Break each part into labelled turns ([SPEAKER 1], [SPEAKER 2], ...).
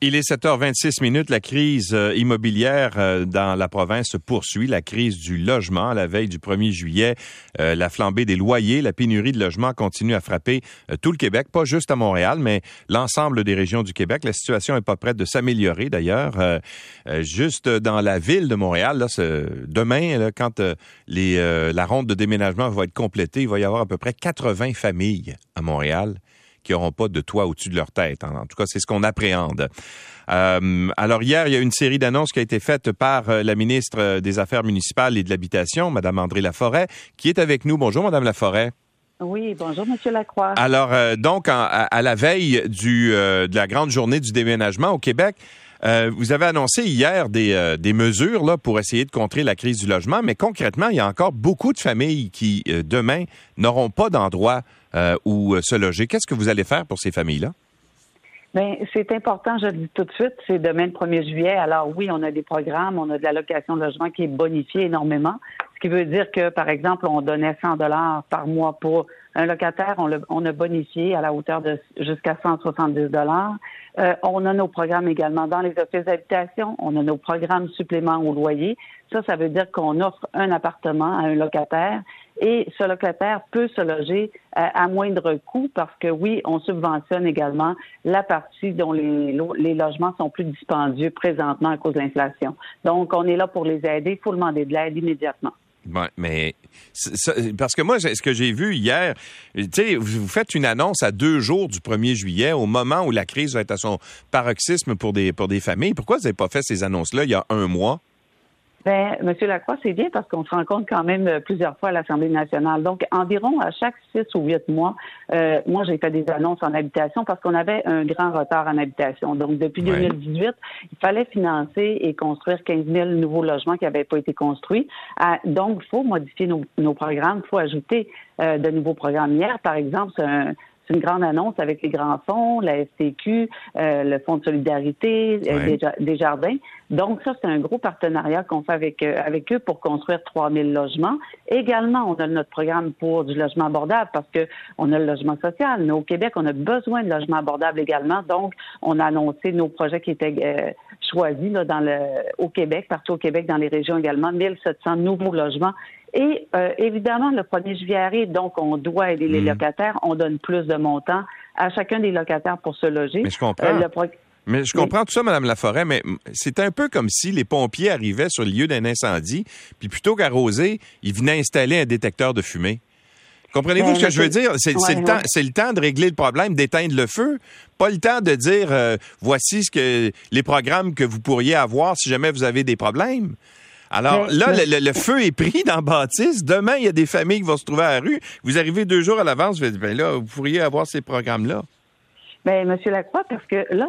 [SPEAKER 1] Il est 7h26 minutes. La crise euh, immobilière euh, dans la province se poursuit. La crise du logement la veille du 1er juillet, euh, la flambée des loyers, la pénurie de logements continue à frapper tout le Québec, pas juste à Montréal, mais l'ensemble des régions du Québec. La situation est pas prête de s'améliorer d'ailleurs. juste dans la ville de Montréal, là, demain, quand la ronde de déménagement va être complétée, il va y avoir à peu près 80 familles à Montréal qui n'auront pas de toit au-dessus de leur tête. En tout cas, c'est ce qu'on appréhende. Euh, alors hier, il y a une série d'annonces qui a été faite par euh, la ministre des Affaires municipales et de l'Habitation, Madame André Laforêt, qui est avec nous. Bonjour, Madame Laforêt.
[SPEAKER 2] Oui, bonjour, Monsieur Lacroix.
[SPEAKER 1] Alors, euh, donc, à, la veille du, de la grande journée du déménagement au Québec, vous avez annoncé hier des, des, mesures là, pour essayer de contrer la crise du logement, mais concrètement, il y a encore beaucoup de familles qui, demain, n'auront pas d'endroit euh, euh, se loger. Qu'est-ce que vous allez faire pour ces familles-là?
[SPEAKER 2] Bien, c'est important, je le dis tout de suite, c'est demain le 1er juillet. Alors oui, on a des programmes, on a de l'allocation de logement qui est bonifiée énormément, ce qui veut dire que, par exemple, on donnait 100 dollars par mois pour un locataire, on, on a bonifié à la hauteur de jusqu'à 170 dollars. Euh, on a nos programmes également dans les offices d'habitation, on a nos programmes suppléments au loyer. Ça, ça veut dire qu'on offre un appartement à un locataire et ce locataire peut se loger euh, à, moindre coût parce que oui, on subventionne également la partie dont les, logements sont plus dispendieux présentement à cause de l'inflation. Donc, on est là pour les aider. Il faut demander de l'aide immédiatement.
[SPEAKER 1] Ouais, mais parce que moi, ce que j'ai vu hier, vous faites une annonce à deux jours du 1er juillet, au moment où la crise va être à son paroxysme pour des, pour des familles. Pourquoi vous n'avez pas fait ces annonces-là il y a un mois?
[SPEAKER 2] Ben, Monsieur Lacroix, c'est bien parce qu'on se rencontre quand même euh, plusieurs fois à l'Assemblée nationale. Donc, environ à chaque six ou huit mois, euh, moi, j'ai fait des annonces en habitation parce qu'on avait un grand retard en habitation. Donc, depuis 2018, il fallait financer et construire 15 000 nouveaux logements qui n'avaient pas été construits. Ah, donc, il faut modifier nos, programmes, il faut ajouter euh, de nouveaux programmes. Hier, par exemple, c'est un, c'est une grande annonce avec les grands fonds, la STQ, euh, le Fonds de solidarité, euh, des, jardins. Donc ça, c'est un gros partenariat qu'on fait avec, euh, avec eux pour construire 3000 logements. Également, on a notre programme pour du logement abordable parce que on a le logement social. Mais au Québec, on a besoin de logements abordables également. Donc, on a annoncé nos projets qui étaient choisis là, dans le, au Québec, partout au Québec, dans les régions également, 1700 nouveaux logements et euh, évidemment, le 1er juillet arrive, donc on doit aider les hmm. locataires. On donne plus de montants à chacun des locataires pour se loger.
[SPEAKER 1] Mais je comprends. Euh, mais je comprends tout ça, Mme Laforêt, mais c'est un peu comme si les pompiers arrivaient sur le lieu d'un incendie, puis plutôt qu'arroser, ils venaient installer un détecteur de fumée. Comprenez-vous ce que je veux dire? C'est le, temps, le temps de régler le problème, d'éteindre le feu. Pas le temps de dire euh, voici ce que les programmes que vous pourriez avoir si jamais vous avez des problèmes. Alors là, le, feu est pris dans Baptiste. Demain, il y a des familles qui vont se trouver à la rue. Vous arrivez deux jours à l'avance, vous dites, ben là, vous pourriez avoir ces programmes-là.
[SPEAKER 2] Bien, Monsieur Lacroix, parce que là,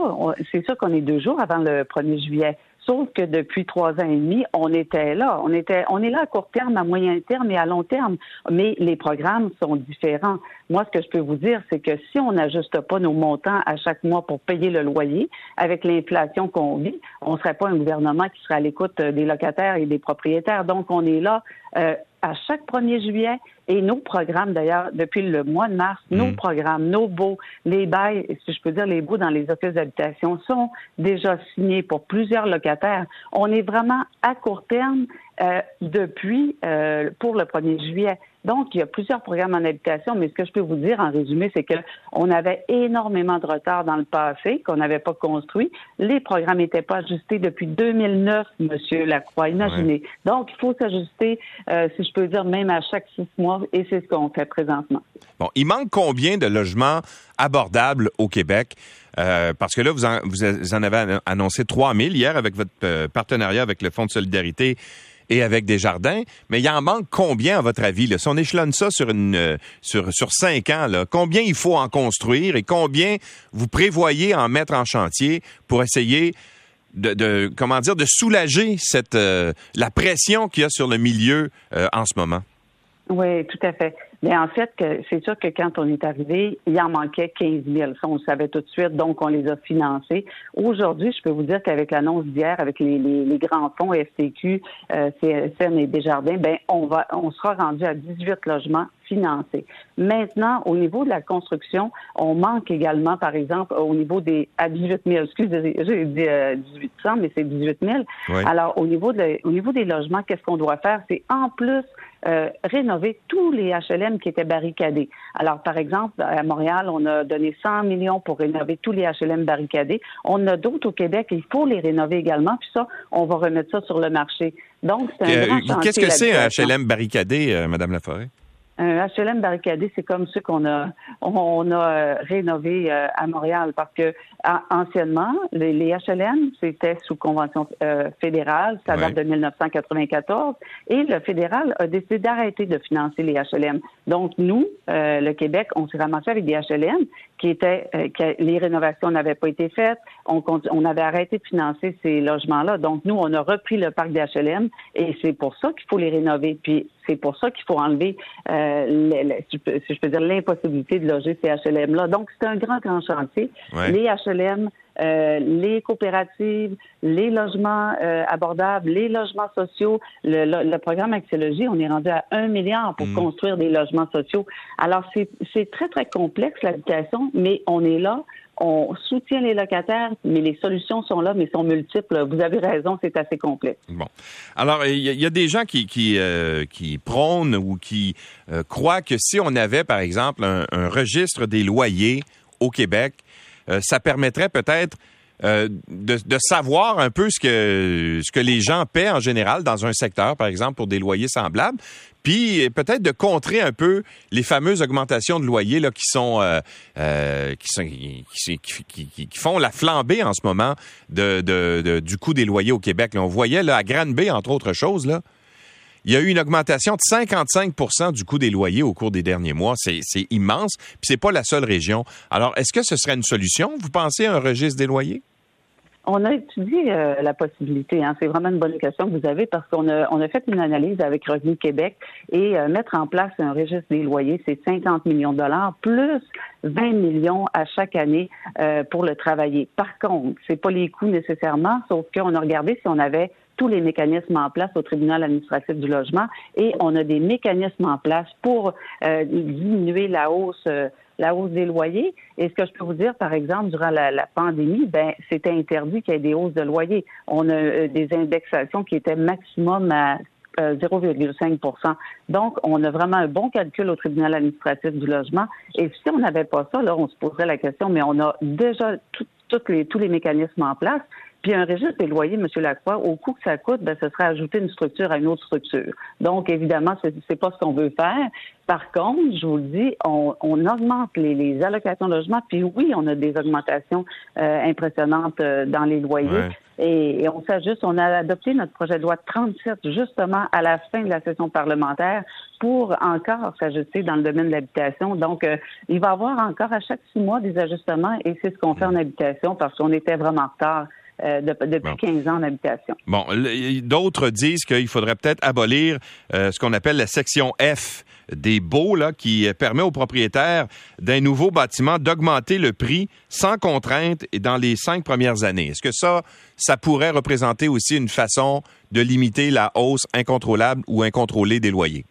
[SPEAKER 2] c'est sûr qu'on est deux jours avant le 1er juillet. Sauf que depuis trois ans et demi, on était là. On était, on est là à court terme, à moyen terme et à long terme. Mais les programmes sont différents. Moi, ce que je peux vous dire, c'est que si on n'ajuste pas nos montants à chaque mois pour payer le loyer, avec l'inflation qu'on vit, on ne serait pas un gouvernement qui serait à l'écoute des locataires et des propriétaires. Donc, on est là euh, à chaque 1er juillet et nos programmes, d'ailleurs, depuis le mois de mars, nos mm. programmes, nos baux, les bails, si je peux dire les baux dans les offices d'habitation sont déjà signés pour plusieurs locataires. On est vraiment à court terme euh, depuis euh, pour le 1er juillet. Donc, il y a plusieurs programmes en habitation, mais ce que je peux vous dire en résumé, c'est qu'on avait énormément de retard dans le passé, qu'on n'avait pas construit. Les programmes n'étaient pas ajustés depuis 2009, Monsieur Lacroix. Imaginez. Donc, il faut s'ajuster, euh, si je peux dire, même à chaque six mois, et c'est ce qu'on fait présentement.
[SPEAKER 1] Bon, il manque combien de logements abordables au Québec? Euh, parce que là, vous en, vous en avez annoncé 3 000 hier avec votre euh, partenariat avec le Fonds de solidarité et avec des jardins, mais il en manque combien à votre avis? Là? Si on échelonne ça euh, sur, sur cinq ans, là, combien il faut en construire et combien vous prévoyez en mettre en chantier pour essayer de, de comment dire de soulager cette euh, la pression qu'il y a sur le milieu euh, en ce moment?
[SPEAKER 2] Oui, tout à fait. Mais en fait, c'est sûr que quand on est arrivé, il en manquait 15 000. Ça, on le savait tout de suite, donc on les a financés. Aujourd'hui, je peux vous dire qu'avec l'annonce d'hier, avec les, les, grands fonds FTQ, euh, CSN et Desjardins, ben on va, on sera rendu à 18 logements financer. Maintenant, au niveau de la construction, on manque également, par exemple, au niveau des à 18 000, excusez, j'ai dit 1800, mais c'est 18 000. Alors, au niveau, de, au niveau des logements, qu'est-ce qu'on doit faire? C'est en plus euh, rénover tous les HLM qui étaient barricadés. Alors, par exemple, à Montréal, on a donné 100 millions pour rénover tous les HLM barricadés. On a d'autres au Québec, il faut les rénover également. Puis ça, on va remettre ça sur le marché. Donc, c'est un euh, grand
[SPEAKER 1] Qu'est-ce que c'est un HLM barricadé, euh, Madame Laforêt?
[SPEAKER 2] Un HLM barricadé, c'est comme ceux qu'on a on a euh, rénové euh, à Montréal parce que anciennement, les, HLM, c'était sous convention euh, fédérale, ça date de 1994, et le fédéral a décidé d'arrêter de financer les HLM. Donc, nous, le Québec, on s'est ramassé avec des HLM qui étaient, que les rénovations n'avaient pas été faites, on, on avait arrêté de financer ces logements-là. Donc, nous, on a repris le parc des HLM et c'est pour ça qu'il faut les rénover. Puis, c'est pour ça qu'il faut enlever, euh, si je peux dire, l'impossibilité de loger ces HLM-là. Donc, c'est un grand, grand chantier. Les HLM, euh, les coopératives, les logements euh, abordables, les logements sociaux. Le, programme Axiologie, on est rendu à un milliard pour mm. construire des logements sociaux. Alors, c'est très, très complexe, l'habitation, mais on est là on soutient les locataires, mais les solutions sont là, mais sont multiples. Vous avez raison, c'est assez complexe.
[SPEAKER 1] Bon. Alors, il y, a des gens euh, qui prônent ou qui euh, croient que si on avait, par exemple, un, registre des loyers au Québec, euh, ça permettrait peut-être de, de, savoir un peu ce que, ce que les gens paient en général dans un secteur, par exemple, pour des loyers semblables, puis peut-être de contrer un peu les fameuses augmentations de loyers là, qui sont, euh, euh, qui, font la flambée en ce moment de, de, du coût des loyers au Québec. on voyait là, à Granby, entre autres choses, là, il y a eu une augmentation de 55% du coût des loyers au cours des derniers mois. C'est immense. Puis c'est pas la seule région. Alors, est-ce que ce serait une solution, vous pensez, un registre des loyers?
[SPEAKER 2] On a étudié euh, la possibilité. Hein. C'est vraiment une bonne question que vous avez parce qu'on a, on fait une analyse avec Revenu Québec et euh, mettre en place un registre des loyers, c'est 50 millions de dollars plus 20 millions à chaque année euh, pour le travailler. Par contre, c'est pas les coûts nécessairement, sauf qu'on a regardé si on avait tous les mécanismes en place au tribunal administratif du logement et on a des mécanismes en place pour diminuer la hausse la hausse des loyers. Et ce que je peux vous dire, par exemple, durant la, pandémie, ben c'était interdit qu'il y ait des hausses de loyers. On a euh, des indexations qui étaient maximum à 0,5% euh, Donc, on a vraiment un bon calcul au tribunal administratif du logement. Et si on n'avait pas ça, là, on se poserait la question, mais on a déjà les, tous les mécanismes en place. Puis un registre des loyers, M. Lacroix, au coût que ça coûte, ben, ce serait ajouter une structure à une autre structure. Donc, évidemment, c'est, n'est pas ce qu'on veut faire. Par contre, je vous le dis, on, augmente les, allocations de logement, puis oui, on a des augmentations euh, impressionnantes euh, dans les loyers. Et, on s'ajuste. On a adopté notre projet de loi 37 justement à la fin de la session parlementaire pour encore s'ajuster dans le domaine de l'habitation. Donc, euh, il va y avoir encore à chaque six mois des ajustements et c'est ce qu'on fait en habitation parce qu'on était vraiment en retard. Euh, depuis 15 ans en habitation.
[SPEAKER 1] Bon, d'autres disent qu'il faudrait peut-être abolir euh, ce qu'on appelle la section F des baux, là, qui permet aux propriétaires d'un nouveau bâtiment d'augmenter le prix sans contrainte et dans les cinq premières années. Est-ce que ça, ça pourrait représenter aussi une façon de limiter la hausse incontrôlable ou incontrôlée des loyers?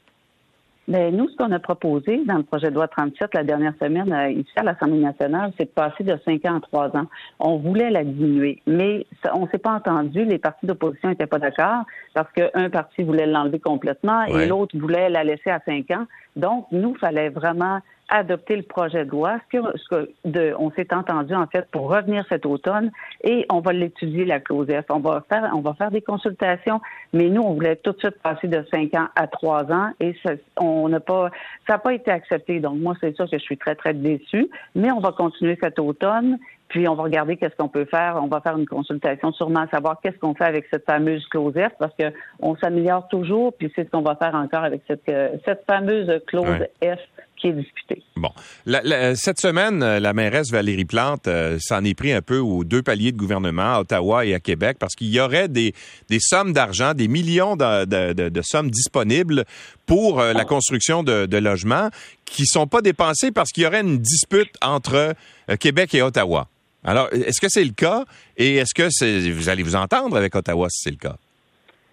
[SPEAKER 2] Bien, nous, ce qu'on a proposé dans le projet de loi 37 la dernière semaine euh, ici à l'Assemblée nationale, c'est de passer de 5 ans à 3 ans. On voulait la diminuer, mais on ne s'est pas entendu. Les partis d'opposition n'étaient pas d'accord parce qu'un parti voulait l'enlever complètement et l'autre voulait la laisser à 5 ans. Donc, nous, il fallait vraiment adopter le projet de loi. Ce que, de, on s'est entendu en fait pour revenir cet automne et on va l'étudier la clause F. On va faire, on va faire des consultations, mais nous on voulait tout de suite passer de cinq ans à trois ans et ça, on n'a pas, ça n'a pas été accepté. Donc moi c'est sûr que je suis très très déçue, mais on va continuer cet automne puis on va regarder qu'est-ce qu'on peut faire. On va faire une consultation sûrement à savoir qu'est-ce qu'on fait avec cette fameuse clause F parce que on s'améliore toujours. Puis c'est ce qu'on va faire encore avec cette, euh, cette fameuse clause F qui est.
[SPEAKER 1] Bon, cette semaine, euh, la mairesse Valérie Plante euh, s'en est pris un peu aux deux paliers de gouvernement, à Ottawa et à Québec, parce qu'il y aurait des, des sommes d'argent, des millions de, de, sommes disponibles pour la construction de, logements qui sont pas dépensés parce qu'il y aurait une dispute entre Québec et Ottawa. Alors, est-ce que c'est le cas? Et est-ce que vous allez vous entendre avec Ottawa si c'est le cas?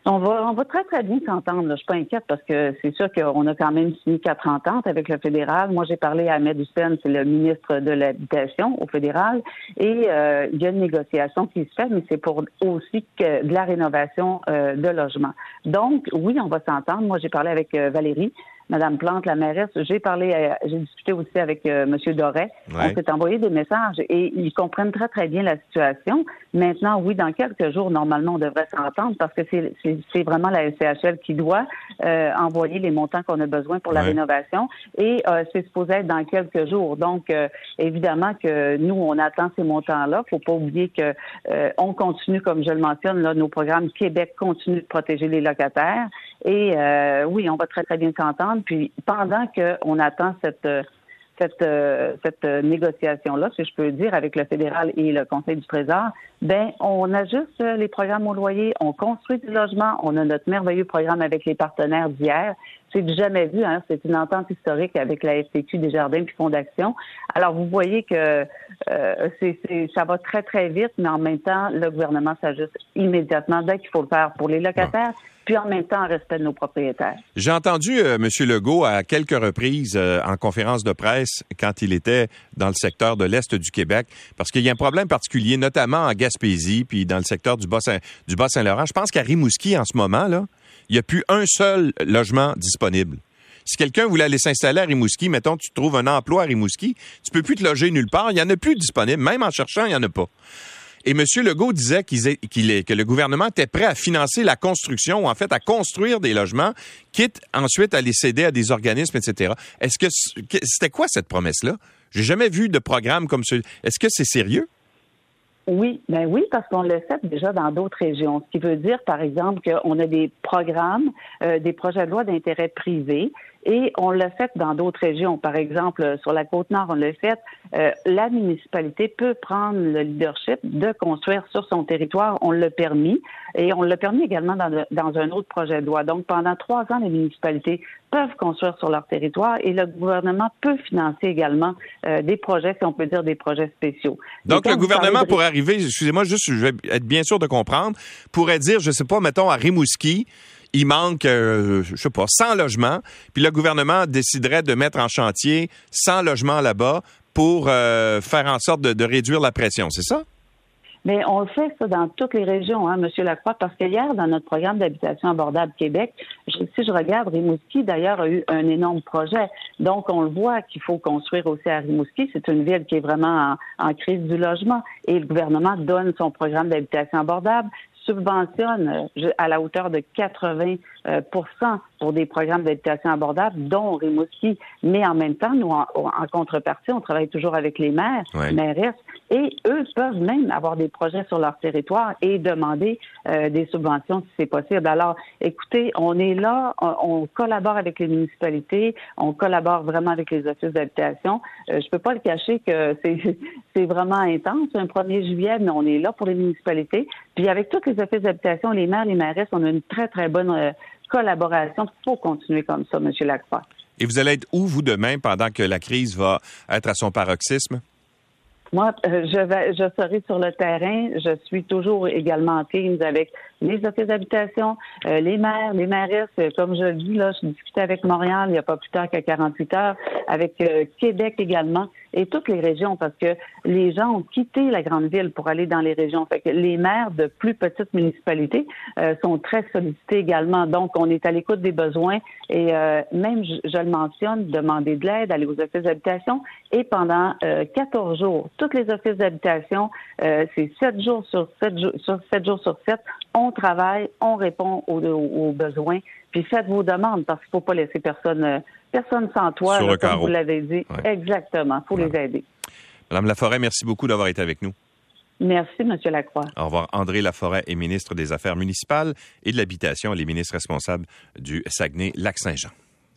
[SPEAKER 2] On va, on va très, très bien s'entendre. Je suis pas inquiète parce que c'est sûr qu'on a quand même signé quatre ententes avec le fédéral. Moi, j'ai parlé à Ahmed Hussein, c'est le ministre de l'Habitation au fédéral, et euh, il y a une négociation qui se fait, mais c'est pour aussi que de la rénovation euh, de logements. Donc, oui, on va s'entendre. Moi, j'ai parlé avec euh, Valérie. Madame Plante, la mairesse, j'ai parlé, j'ai discuté aussi avec euh, M. Doré. On s'est envoyé des messages et ils comprennent très, très bien la situation. Maintenant, oui, dans quelques jours, normalement, on devrait s'entendre parce que c'est vraiment la SCHL qui doit euh, envoyer les montants qu'on a besoin pour la rénovation et euh, c'est supposé être dans quelques jours. Donc, euh, évidemment que nous, on attend ces montants-là. Faut pas oublier que on continue, comme je le mentionne, là, nos programmes Québec continuent de protéger les locataires et oui, on va très, très bien s'entendre. Puis pendant qu'on attend cette cette, euh, cette négociation-là, si je peux dire, avec le fédéral et le Conseil du Trésor, ben on ajuste les programmes au loyer, on construit du logement, on a notre merveilleux programme avec les partenaires d'hier. C'est jamais vu, hein, c'est une entente historique avec la FTQ des Jardins puis Fonds d'Action. Alors vous voyez que euh, ça va très très vite, mais en même temps, le gouvernement s'ajuste immédiatement dès qu'il faut le faire pour les locataires puis en même temps en respect de nos propriétaires.
[SPEAKER 1] J'ai entendu euh, M. Legault à quelques reprises euh, en conférence de presse quand il était dans le secteur de l'Est du Québec, parce qu'il y a un problème particulier, notamment en Gaspésie, puis dans le secteur du Bas-Saint-Laurent. Je pense qu'à Rimouski, en ce moment, là, il n'y a plus un seul logement disponible. Si quelqu'un voulait aller s'installer à Rimouski, mettons, tu trouves un emploi à Rimouski, tu peux plus te loger nulle part. Il n'y en a plus disponible. Même en cherchant, il n'y en a pas. Et M. Legault disait que le gouvernement était prêt à financer la construction, ou en fait à construire des logements, quitte ensuite à les céder à des organismes, etc. Est-ce que c'était quoi cette promesse-là? J'ai jamais vu de programme comme celui. Est-ce que c'est sérieux?
[SPEAKER 2] Oui, ben oui, parce qu'on le fait déjà dans d'autres régions. Ce qui veut dire, par exemple, qu'on a des programmes, euh, des projets de loi d'intérêt privé et on l'a fait dans d'autres régions. Par exemple, sur la côte nord, on l'a fait. Euh, la municipalité peut prendre le leadership de construire sur son territoire. On l'a permis. Et on l'a permis également dans, dans, un autre projet de loi. Donc, pendant trois ans, les municipalités peuvent construire sur leur territoire et le gouvernement peut financer également euh, des projets, si on peut dire des projets spéciaux.
[SPEAKER 1] Donc, le gouvernement pourrait arriver, excusez-moi, juste, je vais être bien sûr de comprendre, pourrait dire, je sais pas, mettons, à Rimouski, il manque, euh, je sais pas, 100 logements, puis le gouvernement déciderait de mettre en chantier 100 logements là-bas pour euh, faire en sorte de, réduire la pression, c'est ça?
[SPEAKER 2] Mais on le fait ça dans toutes les régions, hein, M. Lacroix, parce que hier, dans notre programme d'habitation abordable Québec, si je regarde, Rimouski, d'ailleurs, a eu un énorme projet. Donc, on le voit qu'il faut construire aussi à Rimouski. C'est une ville qui est vraiment en, en, crise du logement. Et le gouvernement donne son programme d'habitation abordable subventionne euh, à la hauteur de 80 euh, pour des programmes d'habitation abordable, dont Rimouski. Mais en même temps, nous, en, contrepartie, on travaille toujours avec les maires, les maires, et eux peuvent même avoir des projets sur leur territoire et demander euh, des subventions si c'est possible. Alors, écoutez, on est là, on, collabore avec les municipalités, on collabore vraiment avec les offices d'habitation. Euh, je peux pas le cacher que c'est vraiment intense, un 1er juillet, mais on est là pour les municipalités. Puis avec tous les offices d'habitation, les maires, les maires, on a une très, très bonne euh, collaboration. Il faut continuer comme ça, M. Lacroix.
[SPEAKER 1] Et vous allez être où, vous, demain, pendant que la crise va être à son paroxysme?
[SPEAKER 2] Moi, euh, je vais, je serai sur le terrain. Je suis toujours également en Teams avec les offices d'habitation, euh, les maires, les mairesses. Comme je le dis, là, je discutais avec Montréal il n'y a pas plus tard qu'à 48 heures, avec Québec également et toutes les régions parce que les gens ont quitté la grande ville pour aller dans les régions. Fait que les maires de plus petites municipalités euh, sont très sollicités également. Donc, on est à l'écoute des besoins et euh, même, je, le mentionne, demander de l'aide, aller aux offices d'habitation et pendant 14 euh, jours, toutes les offices d'habitation, c'est 7 jours sur 7 jours sur 7 jours sur 7, on travaille, on répond aux, aux besoins, puis faites vos demandes parce qu'il ne faut pas laisser personne personne sans toi, comme vous l'avez dit. Exactement. Il faut les aider.
[SPEAKER 1] Madame Laforêt, merci beaucoup d'avoir été avec nous.
[SPEAKER 2] Merci, M. Lacroix.
[SPEAKER 1] Au revoir. André Laforêt est ministre des Affaires municipales et de l'Habitation. Elle est ministre responsable du Saguenay-Lac-Saint-Jean.